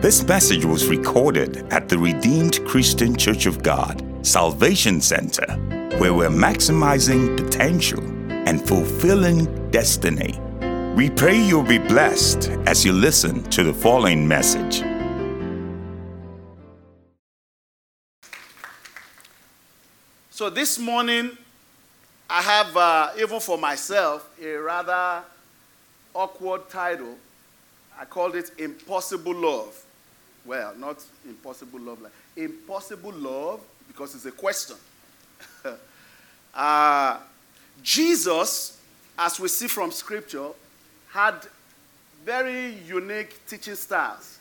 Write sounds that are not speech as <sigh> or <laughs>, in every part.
This message was recorded at the Redeemed Christian Church of God, Salvation Center, where we're maximizing potential and fulfilling destiny. We pray you'll be blessed as you listen to the following message. So this morning, I have, uh, even for myself, a rather awkward title. I called it Impossible Love. Well, not Impossible Love, Impossible Love, because it's a question. <laughs> uh, Jesus, as we see from Scripture, had very unique teaching styles.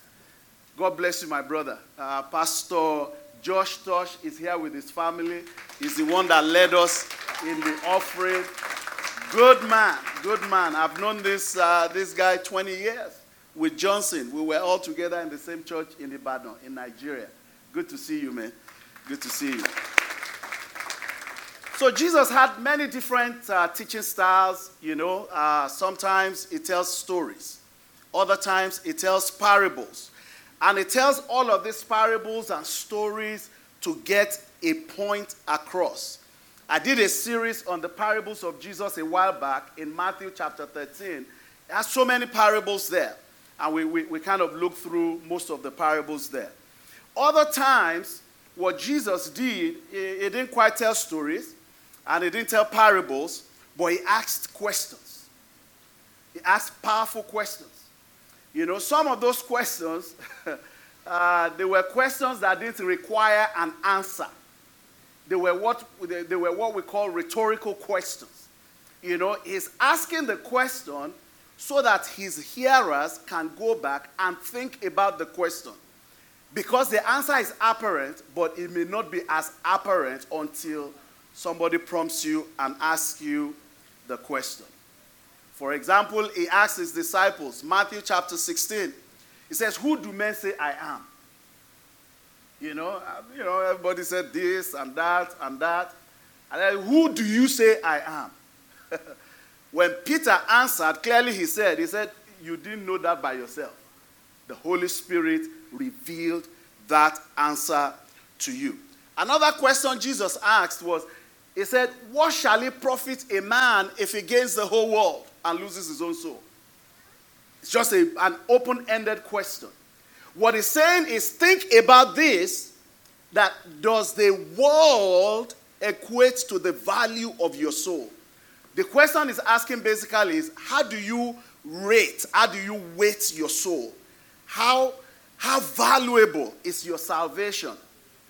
God bless you, my brother. Uh, Pastor Josh Tosh is here with his family. He's the one that led us in the offering. Good man, good man. I've known this, uh, this guy 20 years with Johnson. We were all together in the same church in Ibadan, in Nigeria. Good to see you, man. Good to see you. So Jesus had many different uh, teaching styles. You know, uh, sometimes he tells stories, other times he tells parables, and he tells all of these parables and stories to get a point across. I did a series on the parables of Jesus a while back in Matthew chapter 13. There are so many parables there, and we, we, we kind of look through most of the parables there. Other times, what Jesus did, he, didn't quite tell stories and he didn't tell parables, but he asked questions. He asked powerful questions. You know, some of those questions, <laughs> uh, they were questions that didn't require an answer. They were what, they, they were what we call rhetorical questions. You know, he's asking the question so that his hearers can go back and think about the question. Because the answer is apparent, but it may not be as apparent until somebody prompts you and asks you the question. For example, he asks his disciples, Matthew chapter 16, he says, Who do men say I am? You know, uh, you know, everybody said this and that and that. And then, who do you say I am? <laughs> when Peter answered, clearly he said, He said, You didn't know that by yourself. The Holy Spirit revealed that answer to you. Another question Jesus asked was, He said, What shall it profit a man if he gains the whole world and loses his own soul? It's just a, an open ended question. What he's saying is think about this that does the world equate to the value of your soul? The question is asking basically is how do you rate, how do you weight your soul? How, how valuable is your salvation?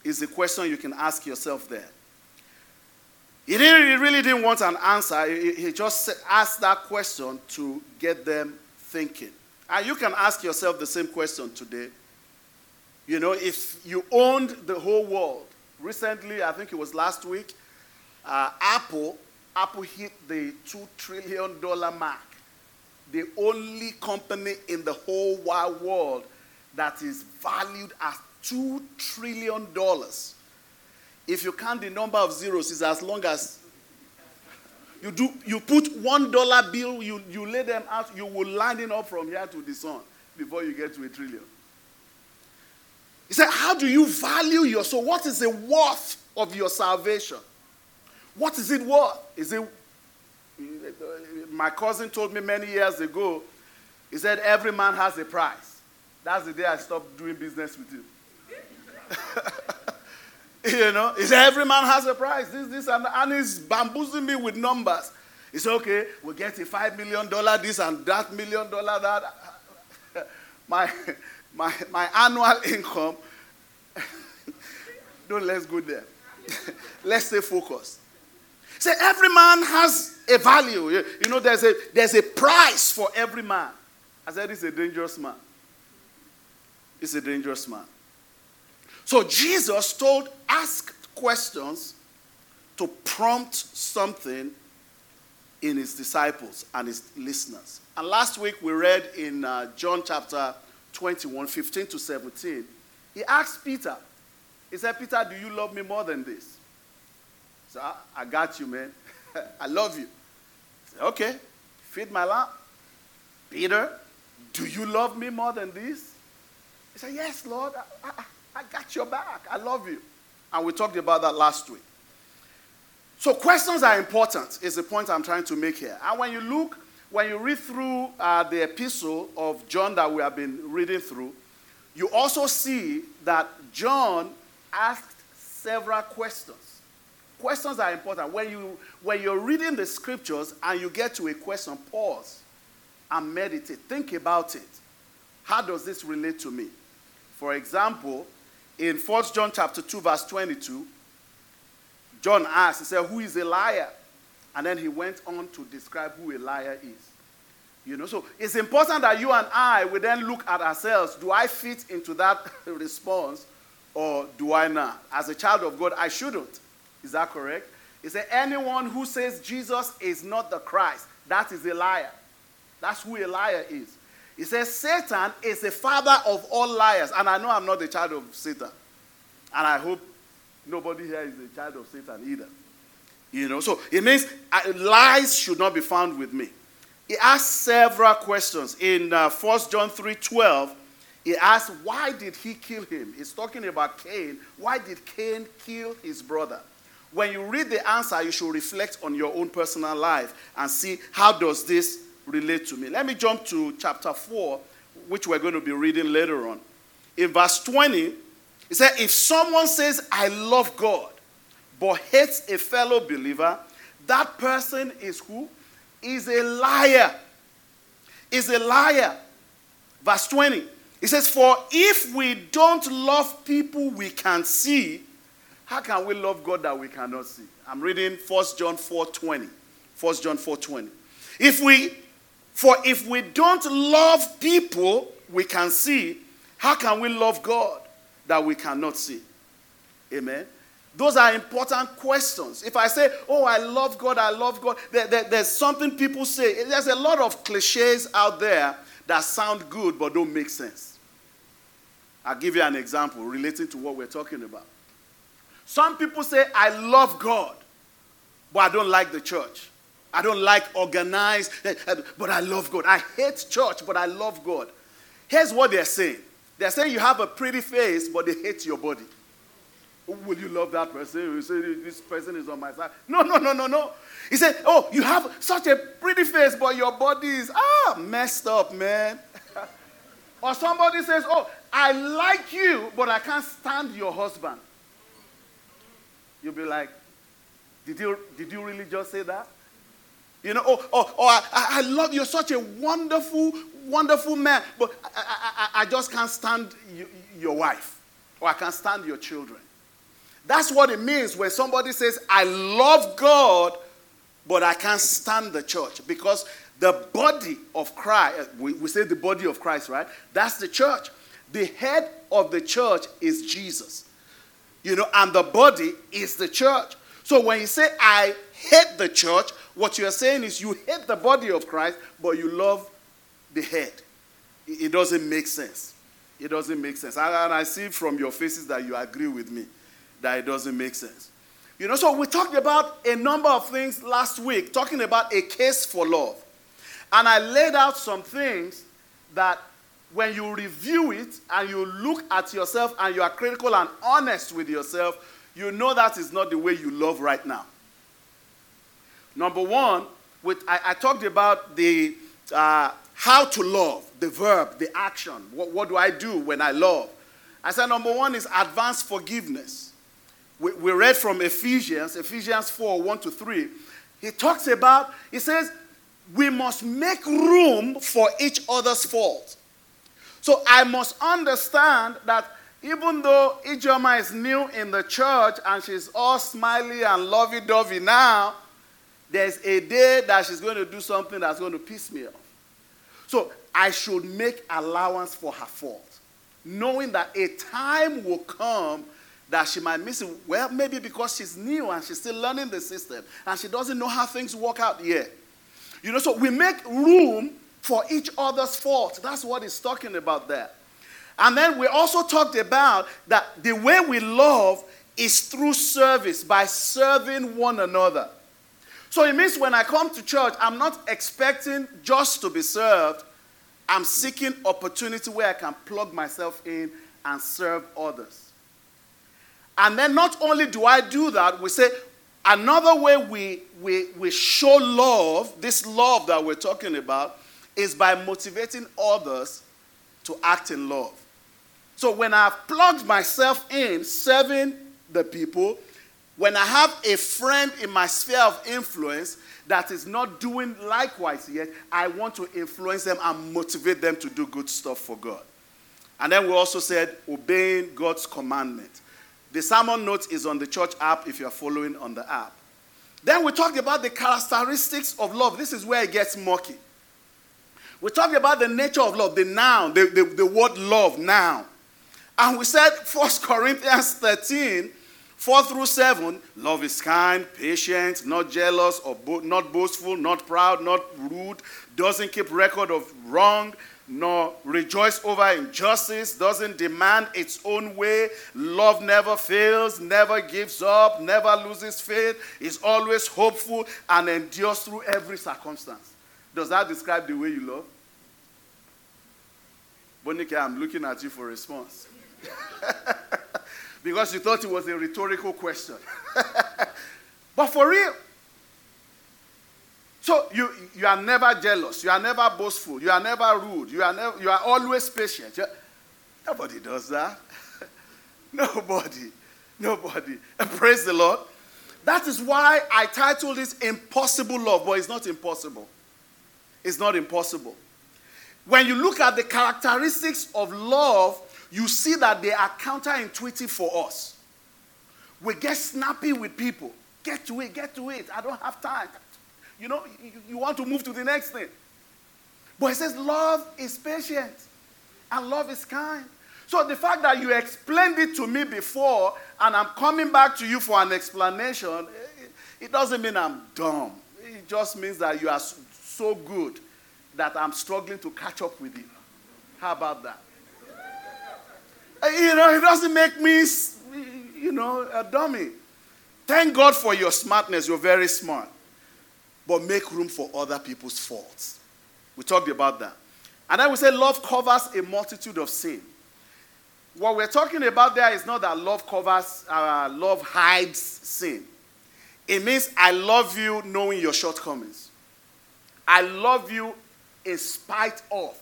Is the question you can ask yourself there. He, didn't, he really didn't want an answer. He, just asked that question to get them thinking. And you can ask yourself the same question today. You know, if you owned the whole world, recently, I think it was last week, uh, Apple, Apple hit the $2 trillion mark. The only company in the whole wide world that is valued at $2 trillion. If you count the number of zeros, it's as long as you do you put one dollar bill, you, you lay them out, you will line it up from here to the sun before you get to a trillion. He said, How do you value your soul? What is the worth of your salvation? What is it worth? Is it my cousin told me many years ago, he said, Every man has a price. That's the day I stopped doing business with him. <laughs> you know, he said, Every man has a price. This, this, and, and he's bamboozling me with numbers. He said, Okay, we'll get a $5 million, this and that million dollar, that. <laughs> my, my, my annual income. <laughs> Don't let's go there. let's stay focused. Say, every man has a value. You know, there's a, there's a price for every man. I said, it's a dangerous man. It's a dangerous man. So Jesus told, asked questions to prompt something in his disciples and his listeners. And last week we read in uh, John chapter 21, 15 to 17, he asked Peter, he said, Peter, do you love me more than this? So I, I got you, man. <laughs> I love you. Said, okay, feed my lamb. Peter, do you love me more than this? He said, Yes, Lord, I, I, I got your back. I love you. And we talked about that last week. So, questions are important, is the point I'm trying to make here. And when you look, when you read through uh, the epistle of John that we have been reading through, you also see that John asked several questions. Questions are important. When, you, when you're reading the scriptures and you get to a question, pause and meditate. Think about it. How does this relate to me? For example, in 1 John chapter 2, verse 22, John asked, he said, Who is a liar? And then he went on to describe who a liar is. You know, so it's important that you and I we then look at ourselves. Do I fit into that <laughs> response or do I not? As a child of God, I shouldn't. Is that correct? He said, anyone who says Jesus is not the Christ, that is a liar. That's who a liar is. He says, Satan is the father of all liars. And I know I'm not a child of Satan. And I hope nobody here is a child of Satan either. You know, so it means uh, lies should not be found with me. He asked several questions. In uh, 1 John 3 12, he asked, Why did he kill him? He's talking about Cain. Why did Cain kill his brother? When you read the answer, you should reflect on your own personal life and see how does this relate to me. Let me jump to chapter 4, which we're going to be reading later on. In verse 20, he said, If someone says, I love God, but hates a fellow believer, that person is who? is a liar. Is a liar. Verse 20. It says, For if we don't love people we can see, how can we love God that we cannot see? I'm reading 1 John 4 20. 1 John 4 20. If we, for if we don't love people we can see, how can we love God that we cannot see? Amen. Those are important questions. If I say, Oh, I love God, I love God, there, there, there's something people say. There's a lot of cliches out there that sound good but don't make sense. I'll give you an example relating to what we're talking about. Some people say, I love God, but I don't like the church. I don't like organized, eh, eh, but I love God. I hate church, but I love God. Here's what they're saying they're saying you have a pretty face, but they hate your body. Will you love that person? You say, This person is on my side. No, no, no, no, no. He said, Oh, you have such a pretty face, but your body is ah messed up, man. <laughs> or somebody says, Oh, I like you, but I can't stand your husband. You'll be like, Did you, did you really just say that? You know, oh, oh, oh I, I love you. You're such a wonderful, wonderful man, but I, I, I just can't stand you, your wife, or I can't stand your children. That's what it means when somebody says, I love God, but I can't stand the church. Because the body of Christ, eh, we, we say the body of Christ, right? That's the church. The head of the church is Jesus. You know, and the body is the church. So when you say, I hate the church, what you're saying is you hate the body of Christ, but you love the head. It doesn't make sense. It doesn't make sense. And I see from your faces that you agree with me that it doesn't make sense. You know, so we talked about a number of things last week, talking about a case for love. And I laid out some things that when you review it and you look at yourself and you are critical and honest with yourself, you know that is not the way you love right now. Number one, with, I, I talked about the uh, how to love, the verb, the action. What, what do I do when I love? I said number one is advanced forgiveness we, we read from Ephesians, Ephesians 4 1 to 3. He talks about, he says, we must make room for each other's fault. So I must understand that even though Ijoma is new in the church and she's all smiley and lovey dovey now, there's a day that she's going to do something that's going to piss me off. So I should make allowance for her fault, knowing that a time will come that she might miss it. Well, maybe because she's new and she's still learning the system and she doesn't know how things work out yet. You know, so we make room for each other's fault. That's what he's talking about there. And then we also talked about that the way we love is through service, by serving one another. So it means when I come to church, I'm not expecting just to be served. I'm seeking opportunity where I can plug myself in and serve others. And then not only do I do that, we say another way we, we, we show love, this love that we're talking about, is by motivating others to act in love. So when I've plugged myself in serving the people, when I have a friend in my sphere of influence that is not doing likewise yet, I want to influence them and motivate them to do good stuff for God. And then we also said obeying God's commandment. The sermon note is on the church app if you're following on the app. Then we talked about the characteristics of love. This is where it gets murky. We talked about the nature of love, the noun, the, the, the word love, now. And we said <laughs> 1 Corinthians 13, 4 through 7, love is kind, patient, not jealous, or bo- not boastful, not proud, not rude, doesn't keep record of wrong, nor rejoice over injustice, doesn't demand its own way. Love never fails, never gives up, never loses faith, is always hopeful, and endures through every circumstance. Does that describe the way you love? Bonike, I'm looking at you for response. <laughs> because you thought it was a rhetorical question. <laughs> but for real, so you, you are never jealous. You are never boastful. You are never rude. You are, you are always patient. nobody does that. <laughs> nobody. Nobody. praise the Lord. That is why I titled this Impossible Love, but it's not impossible. It's not impossible. When you look at the characteristics of love, you see that they are counterintuitive for us. We get snappy with people. Get to it, get to it. I don't have time. You know, you, want to move to the next thing. But it says love is patient and love is kind. So the fact that you explained it to me before and I'm coming back to you for an explanation, it doesn't mean I'm dumb. It just means that you are so good that I'm struggling to catch up with you. How about that? You know, it doesn't make me, you know, a dummy. Thank God for your smartness. You're very smart but make room for other people's faults. We talked about that. And then we say love covers a multitude of sin. What we're talking about there is not that love covers, uh, love hides sin. It means I love you knowing your shortcomings. I love you in spite of.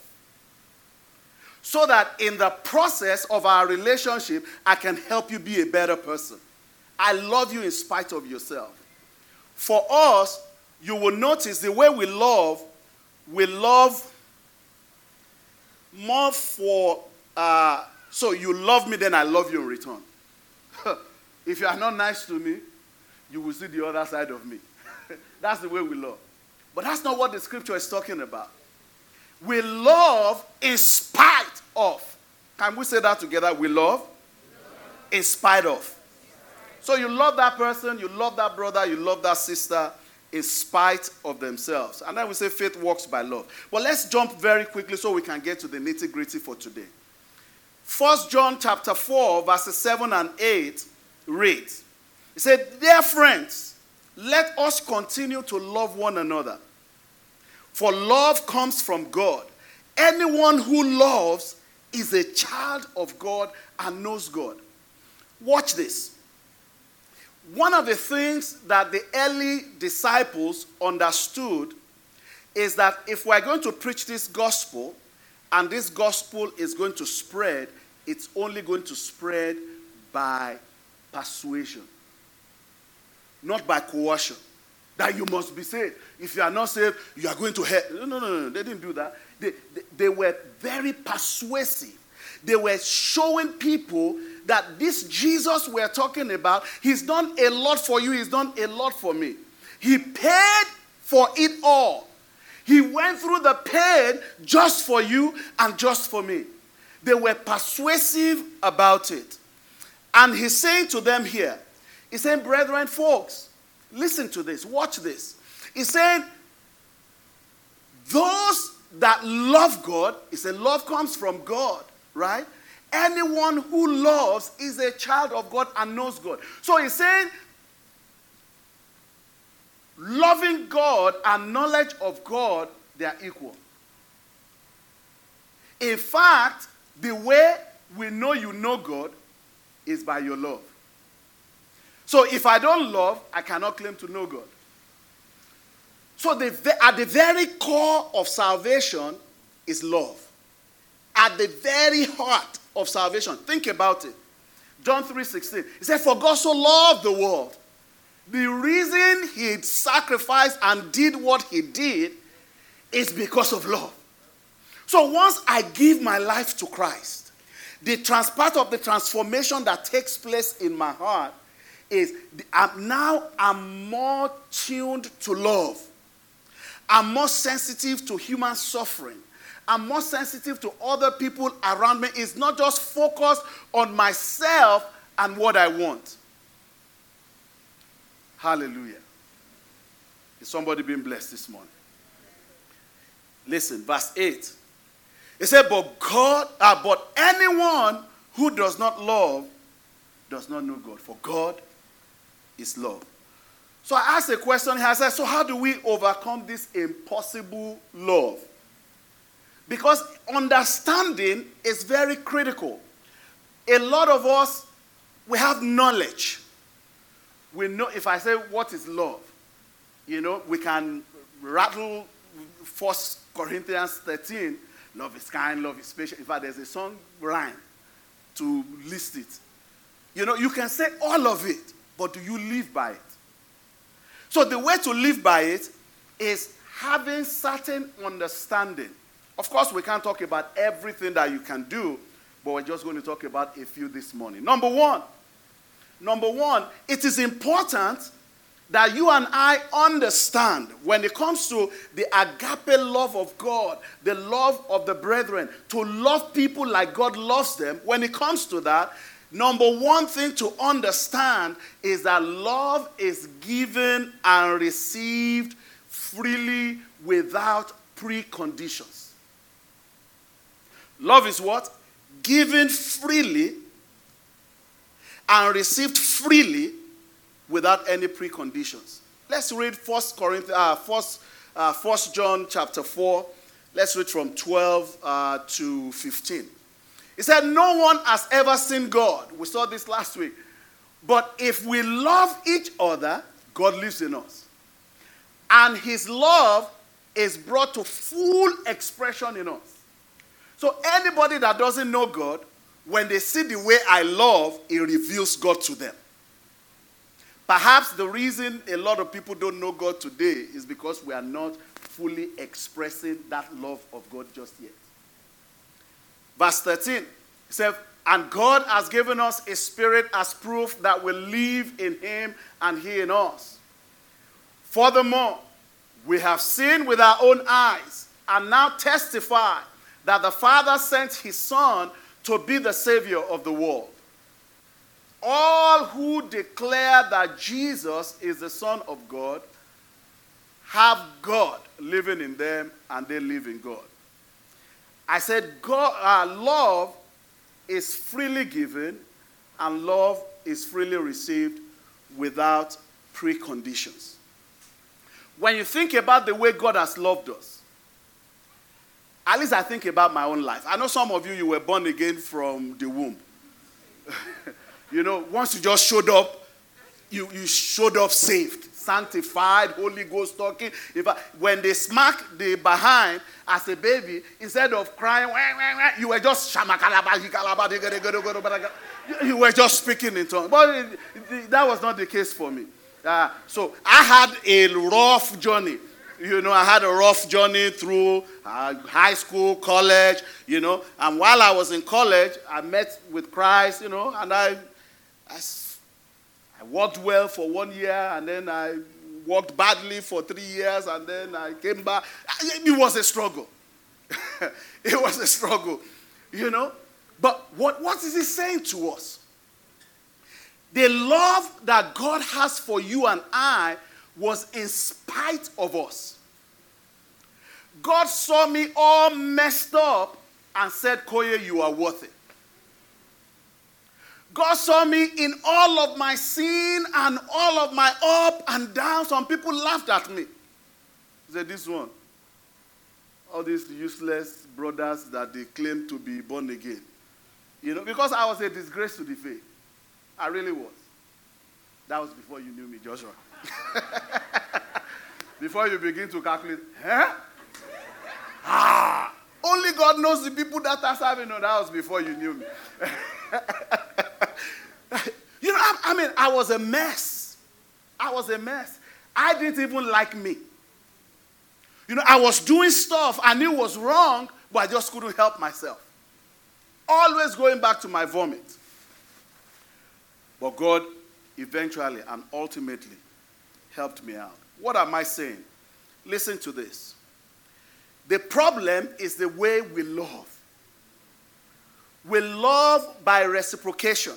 So that in the process of our relationship, I can help you be a better person. I love you in spite of yourself. For us, you will notice the way we love, we love more for, uh, so you love me, then I love you in return. <laughs> if you are not nice to me, you will see the other side of me. <laughs> that's the way we love. But that's not what the scripture is talking about. We love in spite of. Can we say that together? We love in spite of. So you love that person, you love that brother, you love that sister in spite of themselves. And then we say faith works by love. But let's jump very quickly so we can get to the nitty gritty for today. First John chapter 4, verses 7 and 8 reads. He said, Dear friends, let us continue to love one another. For love comes from God. Anyone who loves is a child of God and knows God. Watch this. One of the things that the early disciples understood is that if we're going to preach this gospel and this gospel is going to spread, it's only going to spread by persuasion, not by coercion. That you must be saved. If you are not saved, you are going to hell. No, no, no, no. They didn't do that. They, they, they were very persuasive. They were showing people that this Jesus we're talking about, he's done a lot for you, he's done a lot for me. He paid for it all. He went through the pain just for you and just for me. They were persuasive about it. And he's saying to them here, he's saying, brethren, folks, listen to this, watch this. He's saying, those that love God, he said, love comes from God, right? Anyone who loves is a child of God and knows God. So he's saying, loving God and knowledge of God, they are equal. In fact, the way we know you know God is by your love. So if I don't love, I cannot claim to know God. So the, at the very core of salvation is love. At the very heart of salvation. Think about it. John 3:16. He said, For God so loved the world. The reason he sacrificed and did what he did is because of love. So once I give my life to Christ, the part of the transformation that takes place in my heart is I'm now I'm more tuned to love. I'm more sensitive to human suffering. I'm more sensitive to other people around me. It's not just focused on myself and what I want. Hallelujah. Is somebody being blessed this morning? Listen, verse 8. It said, But God, uh, but anyone who does not love does not know God, for God is love. So I asked a question. I said, So how do we overcome this impossible love? Because understanding is very critical. A lot of us, we have knowledge. We know, if I say, What is love? You know, we can rattle First Corinthians 13. Love is kind, love is patient. In fact, there's a song rhyme to list it. You know, you can say all of it, but do you live by it? So the way to live by it is having certain understanding. Of course, we can't talk about everything that you can do, but we're just going to talk about a few this morning. Number one, number one, it is important that you and I understand when it comes to the agape love of God, the love of the brethren, to love people like God loves them, when it comes to that, number one thing to understand is that love is given and received freely without preconditions. Love is what? Given freely and received freely without any preconditions. Let's read 1 Corinthians, uh, 1, uh, 1 John chapter 4. Let's read from 12 uh, to 15. He said, No one has ever seen God. We saw this last week. But if we love each other, God lives in us. And his love is brought to full expression in us. So anybody that doesn't know God, when they see the way I love, it reveals God to them. Perhaps the reason a lot of people don't know God today is because we are not fully expressing that love of God just yet. Verse 13 says, And God has given us a spirit as proof that we live in Him and He in us. Furthermore, we have seen with our own eyes and now testify that the Father sent His Son to be the Savior of the world all who declare that Jesus is the Son of God have God living in them and they live in God. I said, God, uh, love is freely given and love is freely received without preconditions. When you think about the way God has loved us, at least I think about my own life. I know some of you, you were born again from the womb. <laughs> You know, once you just showed up, you, you showed up saved, sanctified, Holy Ghost talking. If I, when they smack the behind as a baby, instead of crying, you were just you were just speaking in tongues. But it, it, that was not the case for me. Uh, so I had a rough journey. You know, I had a rough journey through uh, high school, college, you know. And while I was in college, I met with Christ, you know, and I, I worked well for one year and then I worked badly for three years and then I came back. It was a struggle. <laughs> it was a struggle, you know. But what, what is he saying to us? The love that God has for you and I was in spite of us. God saw me all messed up and said, Koye, you are worth it. God saw me in all of my sin and all of my up and down. Some people laughed at me. Said, This one. all these useless brothers that they claim to be born again. You know, because I was a disgrace to the faith. I really was. That was before you knew me, Joshua. <laughs> before you begin to calculate, huh? Ah, only God knows the people that are serving. No, that was before you knew me. <laughs> <laughs> you know, I, I mean, I was a mess. I was a mess. I didn't even like me. You know, I was doing stuff I knew was wrong, but I just couldn't help myself. Always going back to my vomit. But God eventually and ultimately helped me out. What am I saying? Listen to this. The problem is the way we love. We love by reciprocation.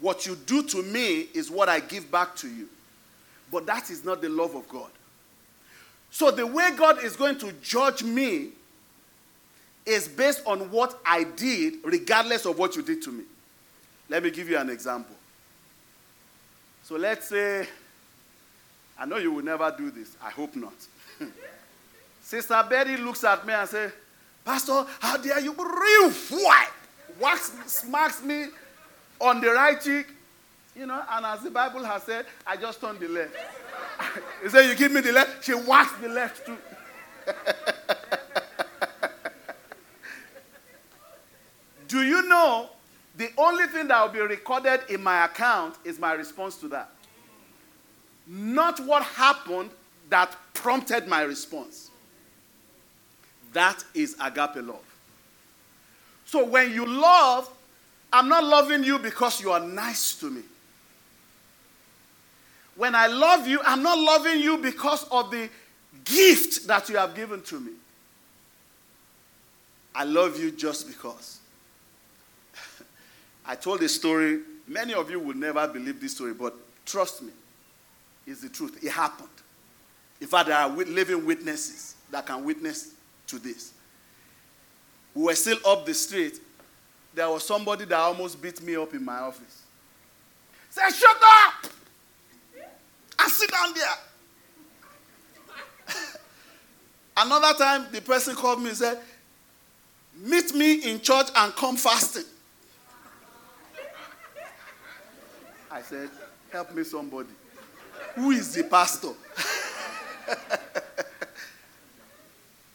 What you do to me is what I give back to you. But that is not the love of God. So the way God is going to judge me is based on what I did, regardless of what you did to me. Let me give you an example. So let's say, I know you will never do this. I hope not. <laughs> Sister Betty looks at me and says, Pastor, how dare you? Real Whacks smacks me on the right cheek. You know, and as the Bible has said, I just turned the left. <laughs> he said, You give me the left? She waxed the left too. <laughs> Do you know the only thing that will be recorded in my account is my response to that? Not what happened that prompted my response. That is agape love. So when you love, I'm not loving you because you are nice to me. When I love you, I'm not loving you because of the gift that you have given to me. I love you just because. <laughs> I told a story. Many of you will never believe this story, but trust me, it's the truth. It happened. In fact, there are living witnesses that can witness to this. We were still up the street. There was somebody that almost beat me up in my office. Say, shut up! And sit down there. <laughs> Another time, the person called me and said, Meet me in church and come fasting. I said, Help me, somebody. Who is the pastor? <laughs>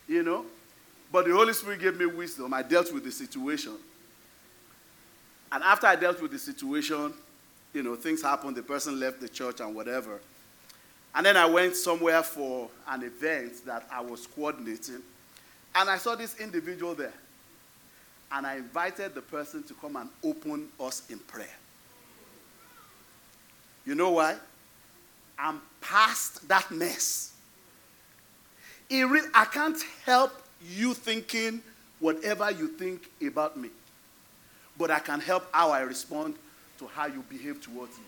you know? But the Holy Spirit gave me wisdom. I dealt with the situation. And after I dealt with the situation, you know, things happened. The person left the church and whatever. And then I went somewhere for an event that I was coordinating. And I saw this individual there. And I invited the person to come and open us in prayer. You know why? I'm past that mess. Re- I can't help you thinking whatever you think about me, but I can help how I respond to how you behave towards me.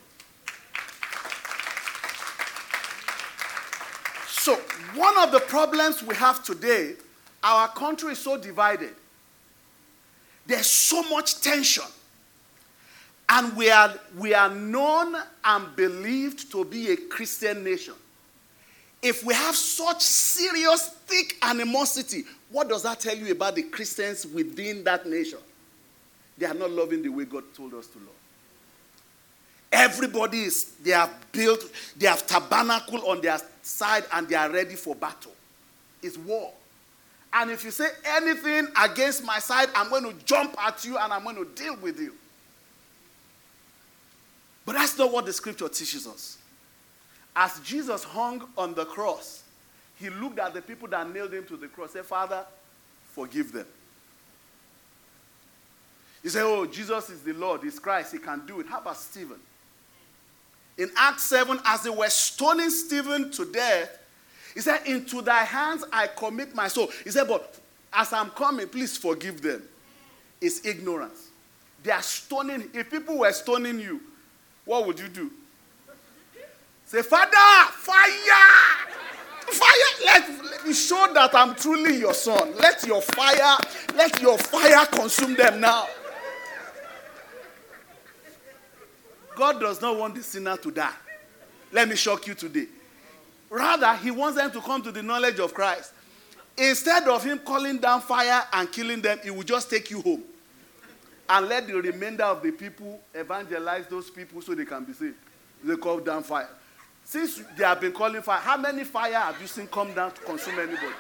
So, one of the problems we have today, our country is so divided. There's so much tension. And we are, we are known and believed to be a Christian nation. If we have such serious, thick animosity, what does that tell you about the Christians within that nation? They are not loving the way God told us to love. Everybody is, they have built, they have tabernacle on their side and they are ready for battle. It's war. And if you say anything against my side, I'm going to jump at you and I'm going to deal with you. But that's not what the scripture teaches us. As Jesus hung on the cross, he looked at the people that nailed him to the cross, said, Father, forgive them. He said, Oh, Jesus is the Lord, he's Christ, he can do it. How about Stephen? In Acts 7, as they were stoning Stephen to death, he said, Into thy hands I commit my soul. He said, But as I'm coming, please forgive them. It's ignorance. They are stoning. If people were stoning you, what would you do? Say, Father, fire! Fire! Let, let me show that I'm truly your son. Let your fire, let your fire consume them now. God does not want the sinner to die. Let me shock you today. Rather, he wants them to come to the knowledge of Christ. instead of him calling down fire and killing them, he will just take you home and let the remainder of the people evangelize those people so they can be saved. They call down fire. Since they have been calling fire, how many fire have you seen come down to consume anybody?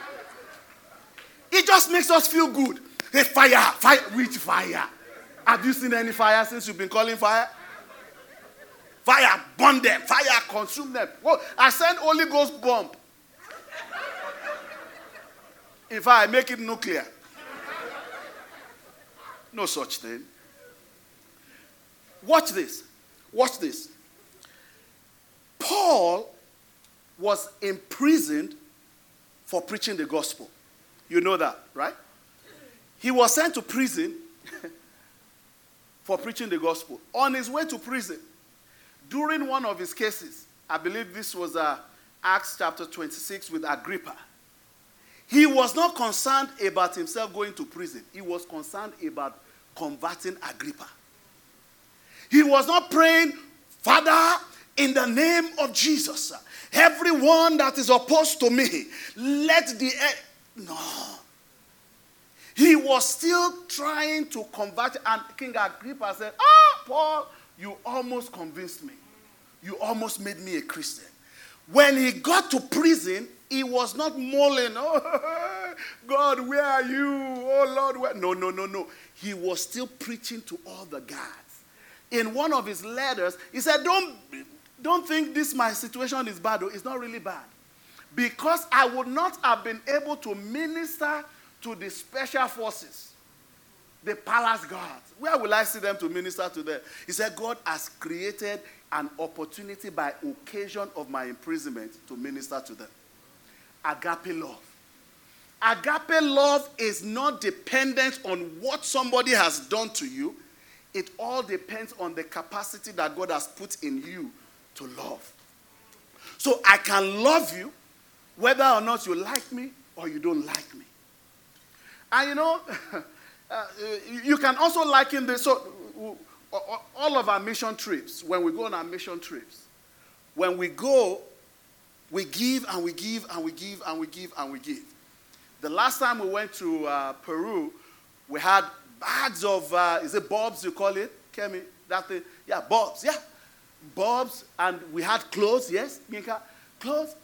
It just makes us feel good. Hey, fire, fire, which fire? Have you seen any fire since you've been calling fire? Fire, burn them. Fire, consume them. Well, I send Holy Ghost bomb. If I make it nuclear. No such thing. Watch this. Watch this. Paul was imprisoned for preaching the gospel. You know that, right? He was sent to prison <laughs> for preaching the gospel. On his way to prison, during one of his cases, I believe this was uh, Acts chapter 26 with Agrippa, he was not concerned about himself going to prison. He was concerned about converting Agrippa. He was not praying, Father, in the name of Jesus, everyone that is opposed to me, let the. No. He was still trying to convert, and King Agrippa said, Ah, Paul, you almost convinced me. You almost made me a Christian. When he got to prison, he was not mulling, Oh, <laughs> God, where are you? Oh, Lord, where? No, no, no, no. He was still preaching to all the guys. In one of his letters, he said, Don't, don't think this my situation is bad. Though. It's not really bad. Because I would not have been able to minister to the special forces, the palace guards. Where will I see them to minister to them? He said, God has created an opportunity by occasion of my imprisonment to minister to them. Agape love. Agape love is not dependent on what somebody has done to you. It all depends on the capacity that God has put in you to love. So I can love you whether or not you like me or you don't like me. And you know, <laughs> uh, you can also liken this. So, all of our mission trips, when we go on our mission trips, when we go, we give and we give and we give and we give and we give. The last time we went to uh, Peru, we had bags of, uh, is it bulbs you call it? Kemi, that thing? Yeah, bulbs, yeah. Bulbs, and we had clothes, yes, Minka? Clothes,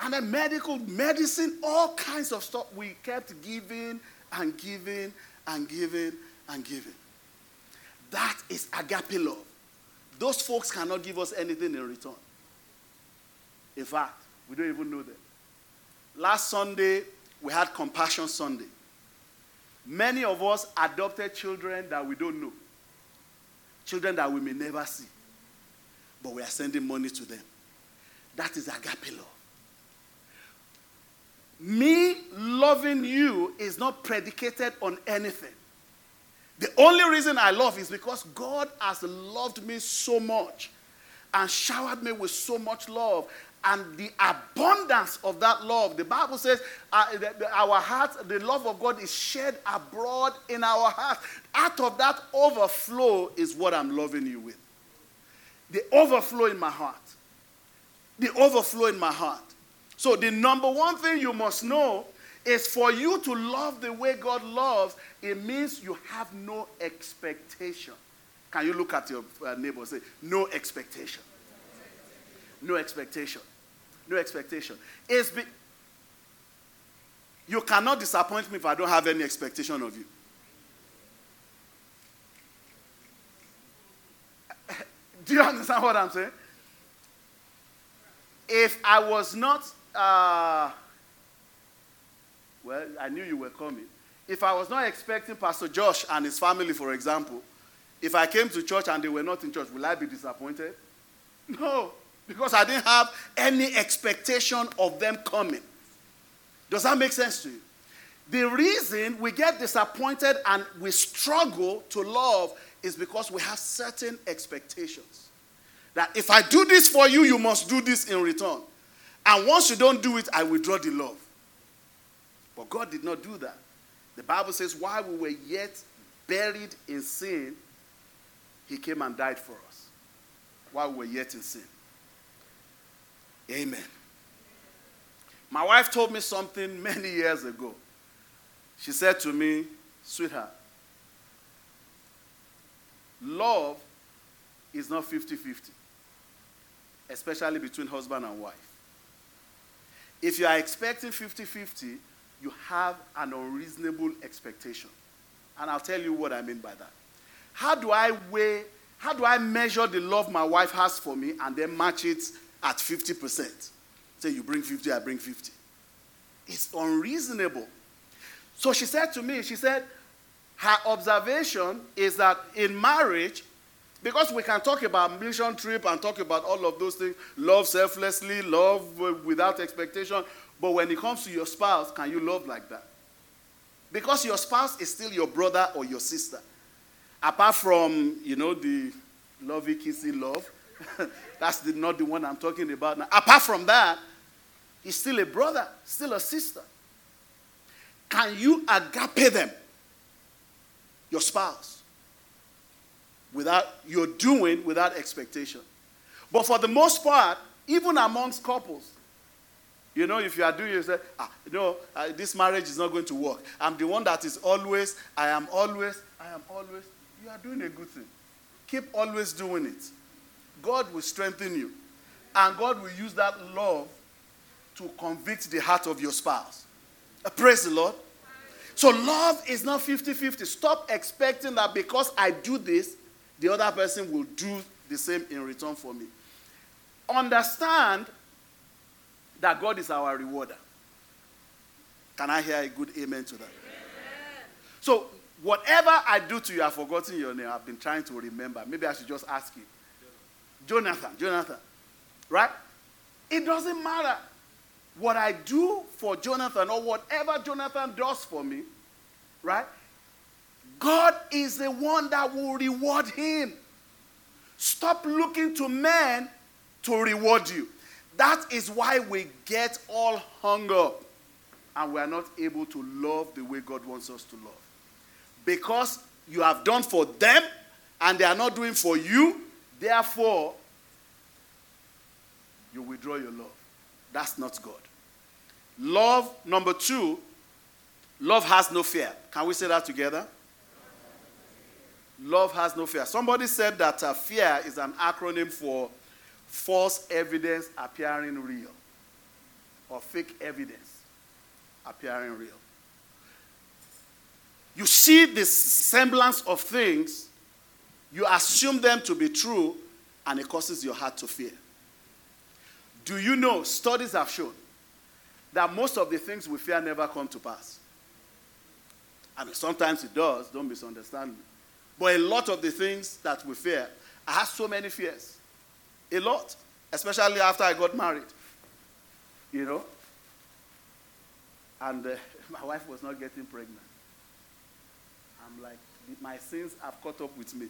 and then medical, medicine, all kinds of stuff. We kept giving and giving and giving and giving. That is agape love. Those folks cannot give us anything in return. In fact, we don't even know them. Last Sunday, we had Compassion Sunday. Many of us adopted children that we don't know, children that we may never see, but we are sending money to them. That is agape love. Me loving you is not predicated on anything. The only reason I love is because God has loved me so much and showered me with so much love. And the abundance of that love, the Bible says, uh, the, the, our hearts, the love of God is shed abroad in our hearts. Out of that overflow is what I'm loving you with. The overflow in my heart. The overflow in my heart. So, the number one thing you must know is for you to love the way God loves, it means you have no expectation. Can you look at your uh, neighbor and say, No expectation? No expectation. No expectation. It's be- you cannot disappoint me if I don't have any expectation of you. Do you understand what I'm saying? If I was not uh, well, I knew you were coming. If I was not expecting Pastor Josh and his family, for example, if I came to church and they were not in church, will I be disappointed? No, because I didn't have any expectation of them coming. Does that make sense to you? The reason we get disappointed and we struggle to love is because we have certain expectations. That if I do this for you, you must do this in return. And once you don't do it, I withdraw the love. But God did not do that. The Bible says, while we were yet buried in sin, He came and died for us. While we were yet in sin. Amen. My wife told me something many years ago. She said to me, Sweetheart, love is not 50 50, especially between husband and wife. If you are expecting 50 50, you have an unreasonable expectation. And I'll tell you what I mean by that. How do I weigh, how do I measure the love my wife has for me and then match it at 50%? Say you bring 50, I bring 50. It's unreasonable. So she said to me, she said, her observation is that in marriage, because we can talk about mission trip and talk about all of those things love selflessly, love without expectation. But when it comes to your spouse, can you love like that? Because your spouse is still your brother or your sister. Apart from, you know, the lovey, kissy love. <laughs> That's the, not the one I'm talking about now. Apart from that, he's still a brother, still a sister. Can you agape them, your spouse, without you're doing without expectation? But for the most part, even amongst couples, you know, if you are doing, you say, ah, know, uh, this marriage is not going to work. I'm the one that is always, I am always, I am always. You are doing a good thing. Keep always doing it. God will strengthen you. And God will use that love to convict the heart of your spouse. Uh, praise the Lord. So love is not 50 50. Stop expecting that because I do this, the other person will do the same in return for me. Understand that God is our rewarder. Can I hear a good amen to that? Amen. So, whatever I do to you, I've forgotten your name. I've been trying to remember. Maybe I should just ask you. Jonathan, Jonathan. Right? It doesn't matter what I do for Jonathan or whatever Jonathan does for me, right? God is the one that will reward him. Stop looking to men to reward you. That is why we get all hung up and we are not able to love the way God wants us to love. Because you have done for them and they are not doing for you, therefore, you withdraw your love. That's not God. Love, number two, love has no fear. Can we say that together? Love has no fear. Somebody said that uh, fear is an acronym for false evidence appearing real or fake evidence appearing real. You see the semblance of things, you assume them to be true, and it causes your heart to fear. Do you know, studies have shown that most of the things we fear never come to pass? I mean, sometimes it does, don't misunderstand me. But a lot of the things that we fear, I have so many fears. A lot, especially after I got married. You know? And uh, <laughs> my wife was not getting pregnant. I'm like, my sins have caught up with me.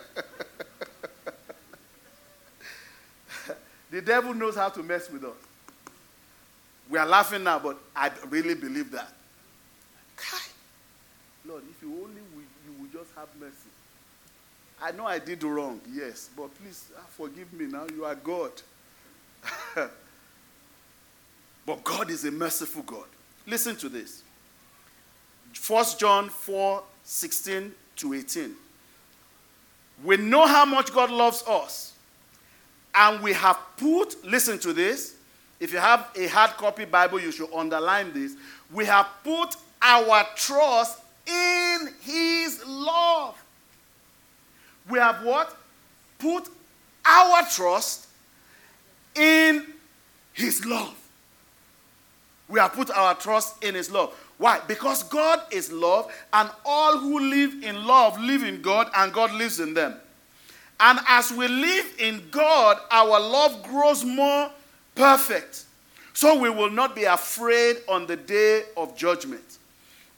<laughs> the devil knows how to mess with us. We are laughing now, but I really believe that. Lord, if you only you will just have mercy. I know I did wrong, yes, but please ah, forgive me now. You are God. <laughs> but God is a merciful God. Listen to this 1 John 4 16 to 18. We know how much God loves us, and we have put, listen to this. If you have a hard copy Bible, you should underline this. We have put our trust in His love we have what? Put our trust in His love. We have put our trust in His love. Why? Because God is love, and all who live in love live in God, and God lives in them. And as we live in God, our love grows more perfect. So we will not be afraid on the day of judgment,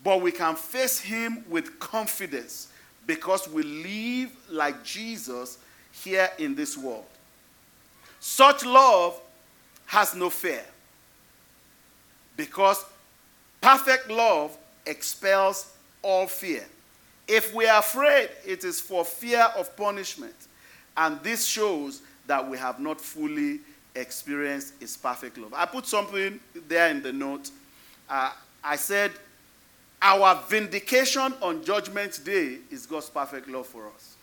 but we can face Him with confidence because we live like Jesus here in this world. Such love has no fear because perfect love expels all fear. If we are afraid, it is for fear of punishment. And this shows that we have not fully experienced His perfect love. I put something there in the note. Uh, I said, Our vindication on Judgment Day is God's perfect love for us.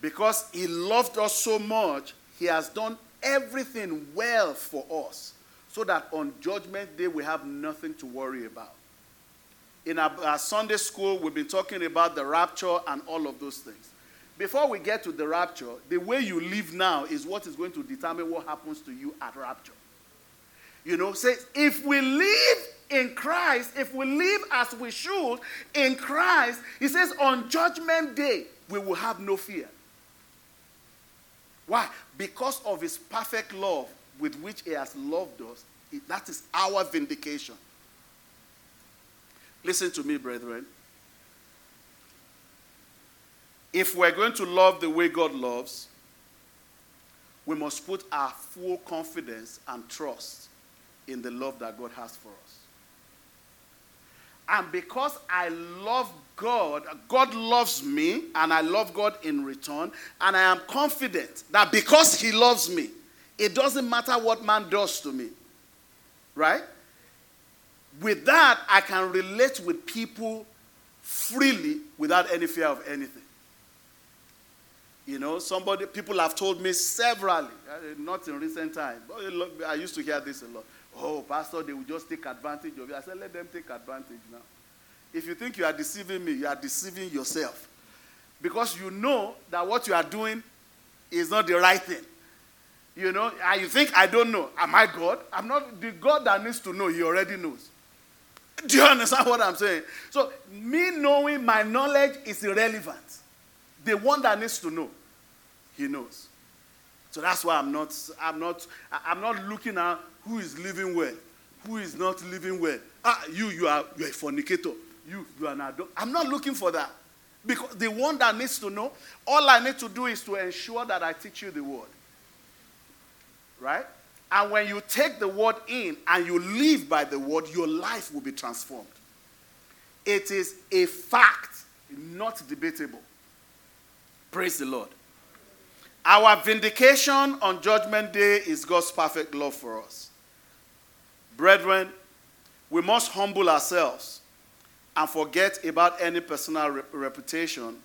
Because He loved us so much, He has done everything well for us so that on Judgment Day we have nothing to worry about. In our, our, Sunday school, we've been talking about the rapture and all of those things. Before we get to the rapture, the way you live now is what is going to determine what happens to you at rapture. You know, say, if we live in Christ, if we live as we should in Christ, he says, on judgment day, we will have no fear. Why? Because of his perfect love with which he has loved us. That is our vindication. Listen to me, brethren. If we're going to love the way God loves, we must put our full confidence and trust in the love that God has for us. And because I love God, God loves me, and I love God in return, and I am confident that because He loves me, it doesn't matter what man does to me. Right? With that, I can relate with people freely without any fear of anything. You know, somebody, people have told me severally, uh, not in recent times, but I used to hear this a lot. Oh, Pastor, they will just take advantage of you. I said, let them take advantage now. If you think you are deceiving me, you are deceiving yourself. Because you know that what you are doing is not the right thing. You know, you think I don't know. Am I God? I'm not the God that needs to know, he already knows. Do you <laughs> understand what I'm saying? So, me knowing my knowledge is irrelevant. The one that needs to know, he knows. So that's why I'm not, I'm not, I'm not looking at who is living well, who is not living well. Ah, you, you are, you are a fornicator. You, you are an adult. I'm not looking for that. Because the one that needs to know, all I need to do is to ensure that I teach you the word. Right? And when you take the word in and you live by the word, your life will be transformed. It is a fact, not debatable. Praise the Lord. Our vindication on Judgment Day is God's perfect love for us. Brethren, we must humble ourselves and forget about any personal re- reputation,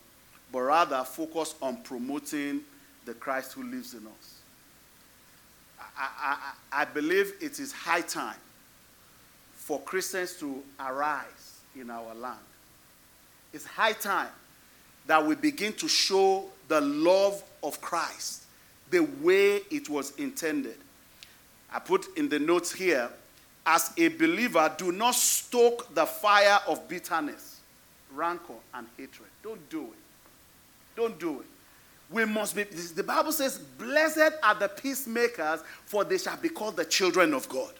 but rather focus on promoting the Christ who lives in us. I, I, I believe it is high time for Christians to arise in our land. It's high time that we begin to show the love of Christ the way it was intended. I put in the notes here as a believer, do not stoke the fire of bitterness, rancor, and hatred. Don't do it. Don't do it. We must be, the Bible says, Blessed are the peacemakers, for they shall be called the children of God.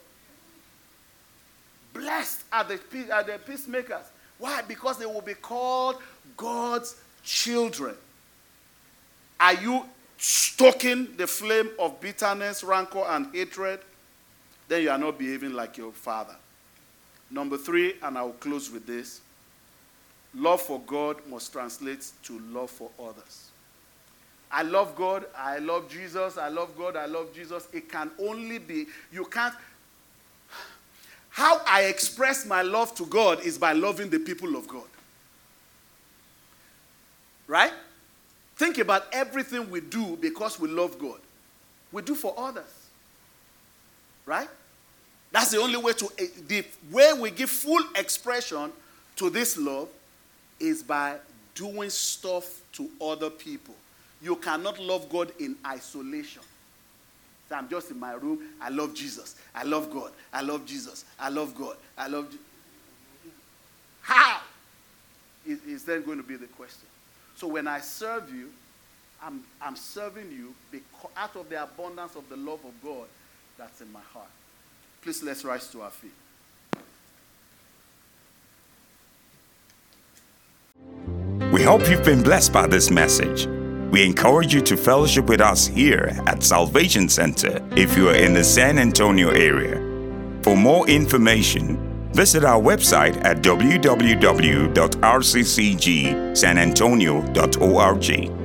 Blessed are the, are the peacemakers. Why? Because they will be called God's children. Are you stoking the flame of bitterness, rancor, and hatred? Then you are not behaving like your father. Number three, and I will close with this love for God must translate to love for others. I love God, I love Jesus, I love God, I love Jesus. It can only be, you can't. How I express my love to God is by loving the people of God. Right? Think about everything we do because we love God. We do for others. Right? That's the only way to, eh, the way we give full expression to this love is by doing stuff to other people. You cannot love God in isolation. So I'm just in my room. I love Jesus. I love God. I love Jesus. I love God. I love. Je- How? Is then going to be the question. So when I serve you, I'm, I'm serving you because, out of the abundance of the love of God that's in my heart. Please let's rise to our feet. We hope you've been blessed by this message. We encourage you to fellowship with us here at Salvation Center if you are in the San Antonio area. For more information, visit our website at www.rccgsanantonio.org.